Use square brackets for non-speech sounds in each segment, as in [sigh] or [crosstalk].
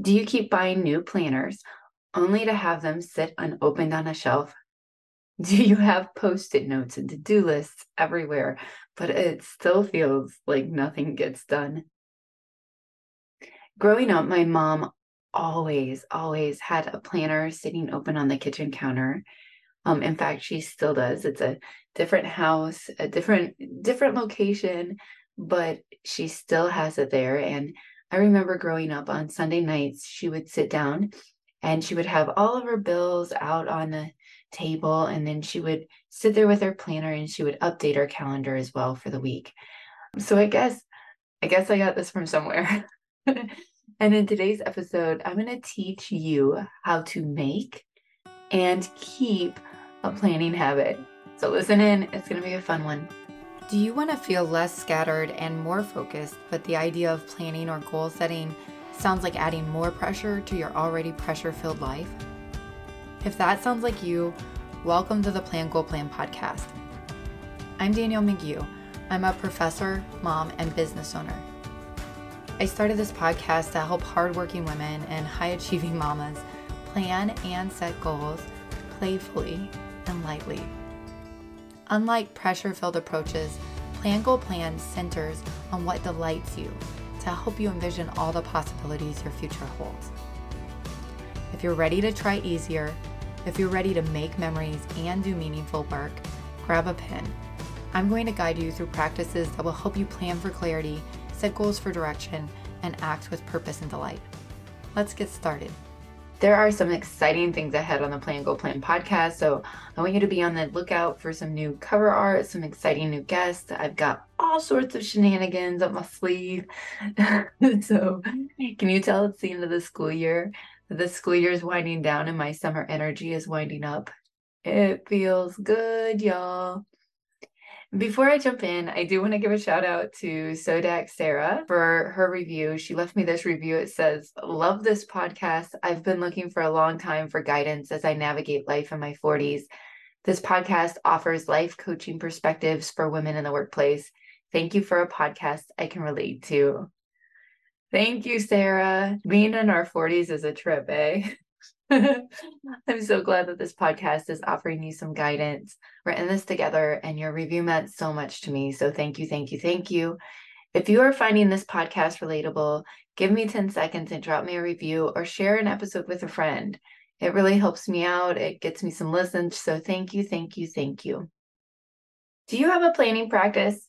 Do you keep buying new planners only to have them sit unopened on a shelf? [laughs] Do you have post it notes and to do lists everywhere, but it still feels like nothing gets done? Growing up, my mom always, always had a planner sitting open on the kitchen counter. Um, in fact, she still does. It's a different house, a different different location, but she still has it there. And I remember growing up on Sunday nights, she would sit down and she would have all of her bills out on the table and then she would sit there with her planner and she would update her calendar as well for the week. So I guess I guess I got this from somewhere. [laughs] and in today's episode, I'm going to teach you how to make and keep a planning habit. So listen in, it's going to be a fun one. Do you want to feel less scattered and more focused, but the idea of planning or goal setting sounds like adding more pressure to your already pressure filled life? If that sounds like you, welcome to the Plan Goal Plan podcast. I'm Danielle McGeough. I'm a professor, mom, and business owner. I started this podcast to help hardworking women and high achieving [laughs] mamas plan and set goals playfully and lightly. Unlike pressure filled approaches, Plan Goal Plan centers on what delights you to help you envision all the possibilities your future holds. If you're ready to try easier, if you're ready to make memories and do meaningful work, grab a pen. I'm going to guide you through practices that will help you plan for clarity, set goals for direction, and act with purpose and delight. Let's get started. There are some exciting things ahead on the Plan Goal Plan podcast. So I want you to be on the lookout for some new cover art, some exciting new guests. I've got all sorts of shenanigans up my sleeve. [laughs] so can you tell it's the end of the school year? The school year is winding down and my summer energy is winding up. It feels good, y'all. Before I jump in, I do want to give a shout out to Sodak Sarah for her review. She left me this review. It says, Love this podcast. I've been looking for a long time for guidance as I navigate life in my 40s. This podcast offers life coaching perspectives for women in the workplace. Thank you for a podcast I can relate to. Thank you, Sarah. Being in our 40s is a trip, eh? [laughs] [laughs] I'm so glad that this podcast is offering you some guidance. We're in this together, and your review meant so much to me. So thank you, thank you, thank you. If you are finding this podcast relatable, give me 10 seconds and drop me a review or share an episode with a friend. It really helps me out. It gets me some listens. So thank you, thank you, thank you. Do you have a planning practice?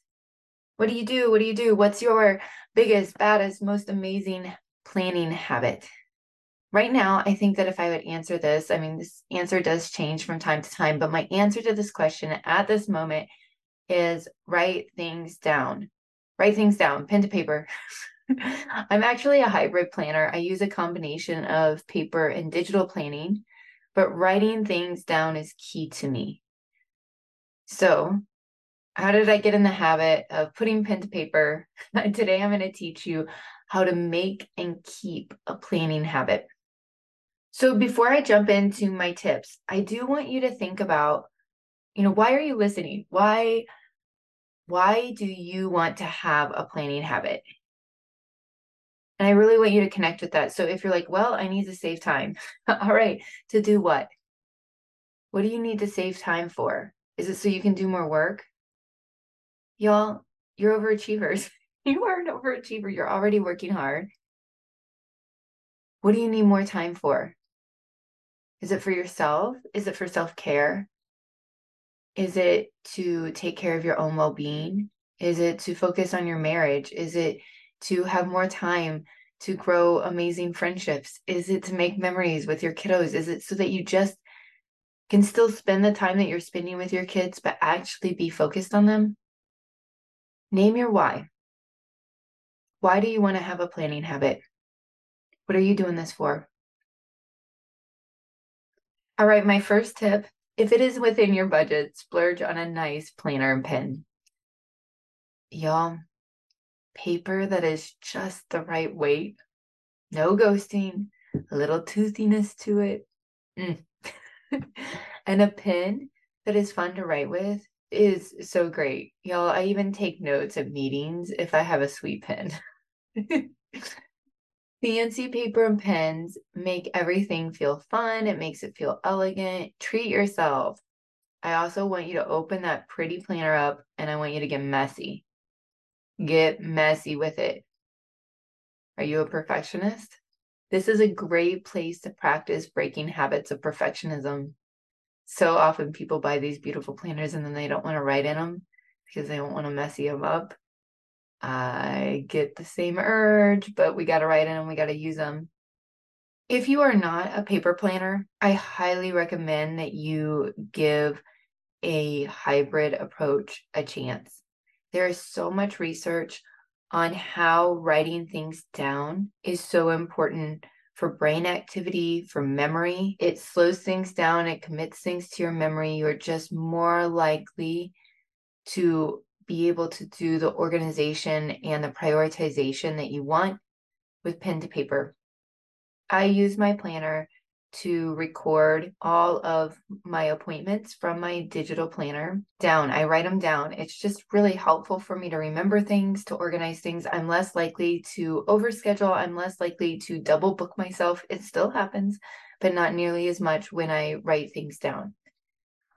What do you do? What do you do? What's your biggest, baddest, most amazing planning habit? Right now, I think that if I would answer this, I mean, this answer does change from time to time, but my answer to this question at this moment is write things down. Write things down, pen to paper. [laughs] I'm actually a hybrid planner. I use a combination of paper and digital planning, but writing things down is key to me. So, how did I get in the habit of putting pen to paper? [laughs] Today, I'm going to teach you how to make and keep a planning habit. So before I jump into my tips, I do want you to think about, you know, why are you listening? Why why do you want to have a planning habit? And I really want you to connect with that. So if you're like, well, I need to save time. [laughs] All right, to do what? What do you need to save time for? Is it so you can do more work? Y'all, you're overachievers. [laughs] you are an overachiever. You're already working hard. What do you need more time for? Is it for yourself? Is it for self care? Is it to take care of your own well being? Is it to focus on your marriage? Is it to have more time to grow amazing friendships? Is it to make memories with your kiddos? Is it so that you just can still spend the time that you're spending with your kids, but actually be focused on them? Name your why. Why do you want to have a planning habit? What are you doing this for? All right, my first tip if it is within your budget, splurge on a nice planner and pen. Y'all, paper that is just the right weight, no ghosting, a little toothiness to it, mm. [laughs] and a pen that is fun to write with is so great. Y'all, I even take notes at meetings if I have a sweet pen. [laughs] Fancy paper and pens make everything feel fun. It makes it feel elegant. Treat yourself. I also want you to open that pretty planner up and I want you to get messy. Get messy with it. Are you a perfectionist? This is a great place to practice breaking habits of perfectionism. So often people buy these beautiful planners and then they don't want to write in them because they don't want to messy them up. I get the same urge, but we got to write in them, we got to use them. If you are not a paper planner, I highly recommend that you give a hybrid approach a chance. There is so much research on how writing things down is so important for brain activity, for memory. It slows things down, it commits things to your memory. You're just more likely to be able to do the organization and the prioritization that you want with pen to paper. I use my planner to record all of my appointments from my digital planner down. I write them down. It's just really helpful for me to remember things, to organize things. I'm less likely to overschedule. I'm less likely to double book myself. It still happens, but not nearly as much when I write things down.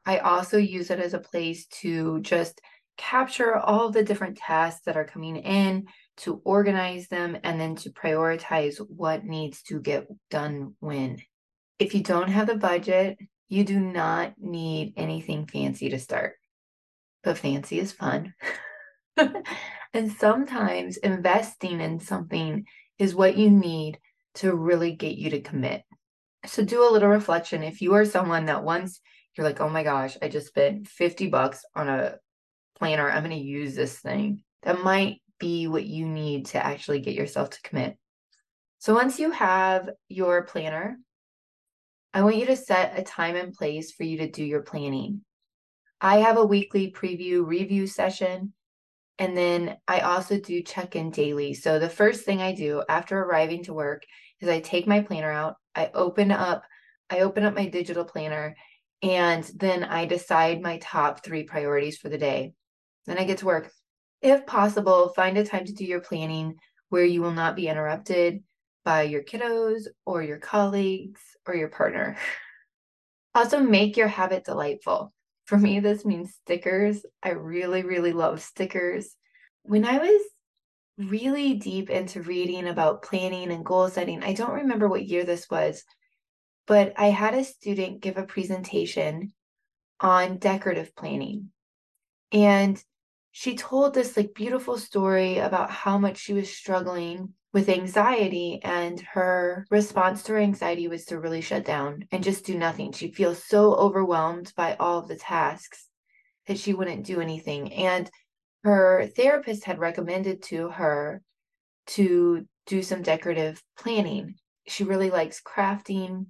I also use it as a place to just capture all the different tasks that are coming in, to organize them, and then to prioritize what needs to get done when. If you don't have the budget, you do not need anything fancy to start. But fancy is fun. [laughs] and sometimes investing in something is what you need to really get you to commit. So do a little reflection. If you are someone that once you're like, oh my gosh, I just spent 50 bucks on a planner, I'm going to use this thing. That might be what you need to actually get yourself to commit. So once you have your planner, I want you to set a time and place for you to do your planning. I have a weekly preview review session, and then I also do check in daily. So the first thing I do after arriving to work is I take my planner out, I open up, I open up my digital planner, and then I decide my top three priorities for the day. Then I get to work. If possible, find a time to do your planning where you will not be interrupted by your kiddos or your colleagues or your partner. [laughs] Also, make your habit delightful. For me, this means stickers. I really, really love stickers. When I was really deep into reading about planning and goal setting, I don't remember what year this was, but I had a student give a presentation on decorative planning. And she told this like beautiful story about how much she was struggling with anxiety and her response to her anxiety was to really shut down and just do nothing. She feels so overwhelmed by all of the tasks that she wouldn't do anything. And her therapist had recommended to her to do some decorative planning. She really likes crafting.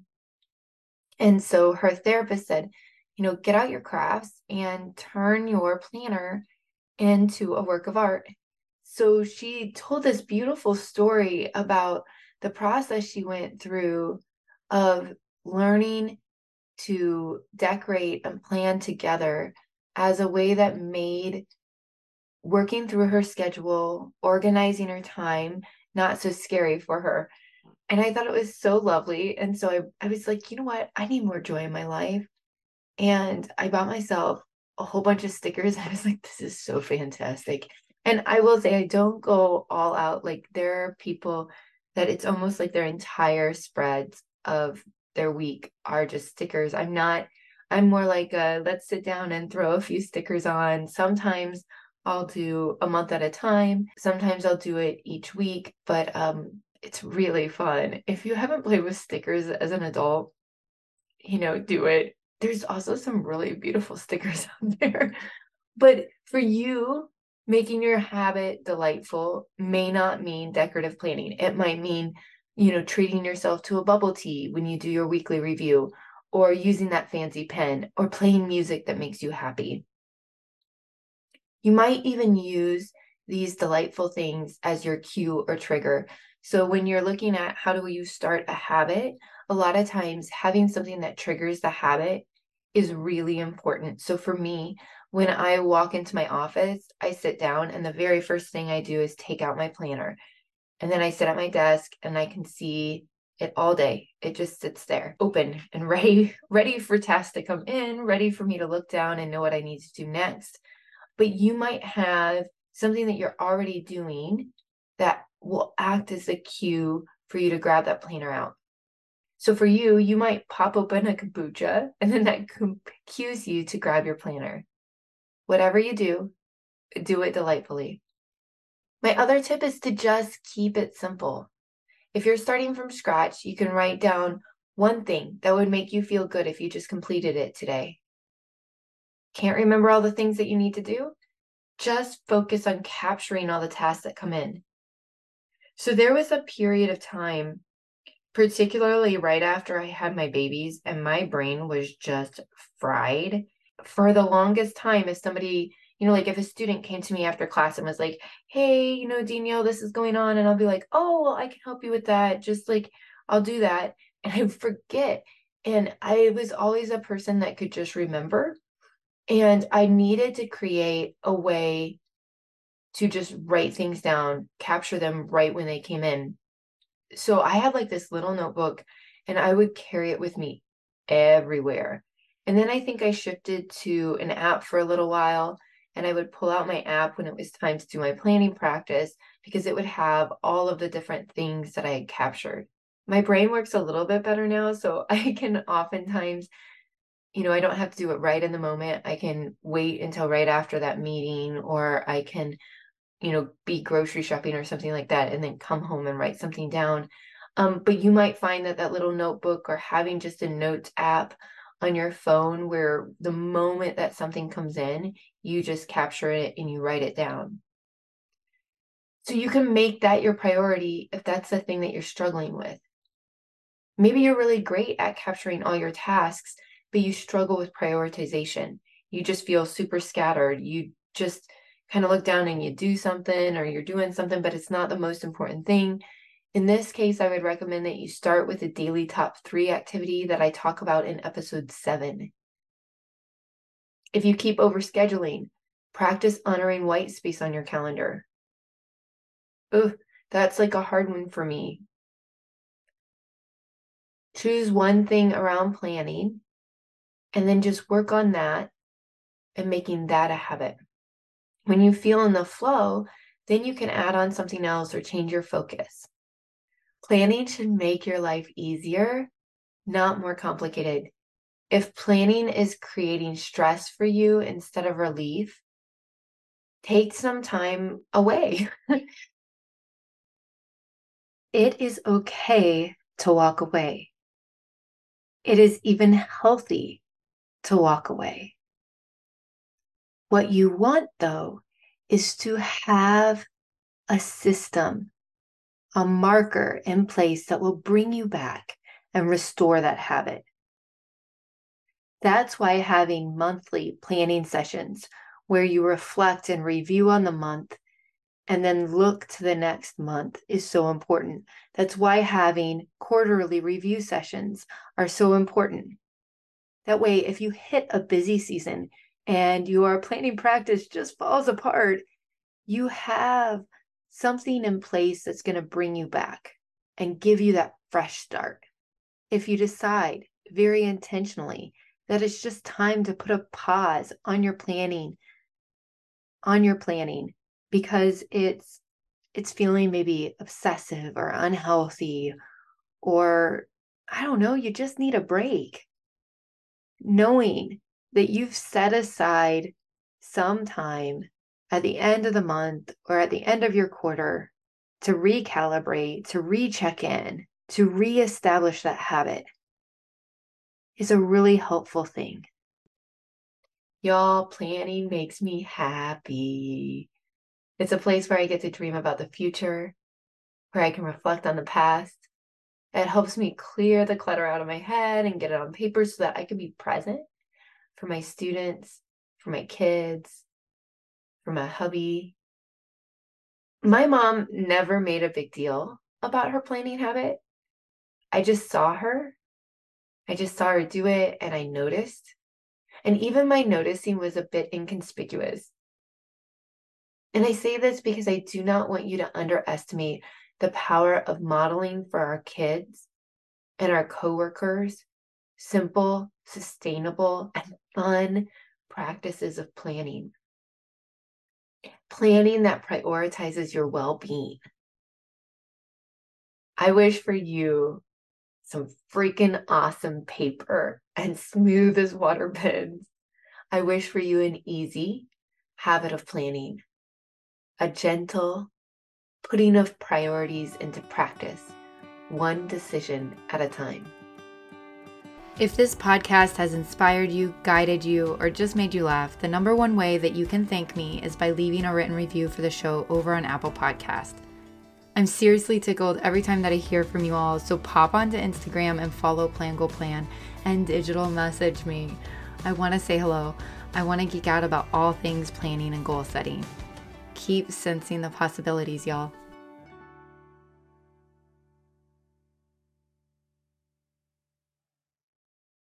And so her therapist said, you know, get out your crafts and turn your planner into a work of art. So she told this beautiful story about the process she went through of learning to decorate and plan together as a way that made working through her schedule, organizing her time, not so scary for her. And I thought it was so lovely. And so I, I was like, you know what? I need more joy in my life. And I bought myself a whole bunch of stickers. [laughs] I was like, this is so fantastic. And I will say, I don't go all out. Like, there are people that it's almost like their entire spreads of their week are just stickers. I'm not, I'm more like, a, let's sit down and throw a few stickers on. Sometimes I'll do a month at a time. Sometimes I'll do it each week, but um, it's really fun. If you haven't played with stickers as an adult, you know, do it there's also some really beautiful stickers [laughs] out there. But for you, making your habit delightful may not mean decorative planning. It might mean, you know, treating yourself to a bubble tea when you do your weekly review, or using that fancy pen, or playing music that makes you happy. You might even use these delightful things as your cue or trigger. So when you're looking at how do you start a habit, a lot of times having something that triggers the habit is really important. So for me, when I walk into my office, I sit down and the very first thing I do is take out my planner. And then I sit at my desk and I can see it all day. It just sits there open [laughs] and ready, ready for tasks to come in, ready for me to look down and know what I need to do next. But you might have something that you're already doing that will act as a cue for you to grab that planner out. So for you, you might pop open a kombucha and then that cues you to grab your planner. Whatever you do, do it delightfully. My other tip is to just keep it simple. If you're starting from scratch, you can write down one thing that would make you feel good if you just completed it today. Can't remember all the things that you need to do? Just focus on capturing all the tasks that come in. So there was a period of time, particularly right after I had my babies, and my brain was just fried. For the longest time, if somebody you know, like if a student came to me after class and was like, hey, you know, Danielle, this is going on. And I'll be like, oh, well, I can help you with that. Just like, I'll do that. And I forget. And I was always a person that could just remember. And I needed to create a way to just write things down, capture them right when they came in. So I had like this little notebook and I would carry it with me everywhere. And then I think I shifted to an app for a little while and I would pull out my app when it was time to do my planning practice because it would have all of the different things that I had captured. My brain works a little bit better now, so [laughs] I can oftentimes, you know, I don't have to do it right in the moment. I can wait until right after that meeting, or I can, you know, be grocery shopping or something like that, and then come home and write something down. Um, but you might find that that little notebook or having just a notes app on your phone where the moment that something comes in, you just capture it and you write it down. So you can make that your priority if that's the thing that you're struggling with. Maybe you're really great at capturing all your tasks, but you struggle with prioritization. You just feel super scattered. You just kind of look down and you do something or you're doing something, but it's not the most important thing. In this case, I would recommend that you start with a daily top three activity that I talk about in episode seven. If you keep overscheduling, practice honoring white space on your calendar. Ugh, that's like a hard one for me. Choose one thing around planning and then just work on that and making that a habit. When you feel in the flow, then you can add on something else or change your focus. Planning should make your life easier, not more complicated. If planning is creating stress for you instead of relief, take some time away. [laughs] it is okay to walk away. It is even healthy to walk away. What you want, though, is to have a system a marker in place that will bring you back and restore that habit. That's why having monthly planning sessions where you reflect and review on the month and then look to the next month is so important. That's why having quarterly review sessions are so important. That way, if you hit a busy season and your planning practice just falls apart, you have something in place that's going to bring you back and give you that fresh start. If you decide very intentionally that it's just time to put a pause on your planning, on your planning, because it's it's feeling maybe obsessive or unhealthy or I don't know, you just need a break. Knowing that you've set aside some time at the end of the month or at the end of your quarter to recalibrate, to recheck in, to reestablish that habit is a really helpful thing. Y'all, planning makes me happy. It's a place where I get to dream about the future, where I can reflect on the past. It helps me clear the clutter out of my head and get it on paper so that I can be present for my students, for my kids, for my hubby. My mom never made a big deal about her planning habit. I just saw her. I just saw her do it and I noticed. And even my noticing was a bit inconspicuous. And I say this because I do not want you to underestimate the power of modeling for our kids and our coworkers simple, sustainable, and fun practices of planning. Planning that prioritizes your well being. I wish for you some freaking awesome paper and smooth as water pens. I wish for you an easy habit of planning, a gentle putting of priorities into practice, one decision at a time. If this podcast has inspired you, guided you, or just made you laugh, the number one way that you can thank me is by leaving a written review for the show over on Apple Podcast. I'm seriously tickled every time that I hear from you all, so pop onto Instagram and follow Plan Goal Plan and digital message me. I want to say hello. I want to geek out about all things planning and goal setting. Keep sensing the possibilities, y'all.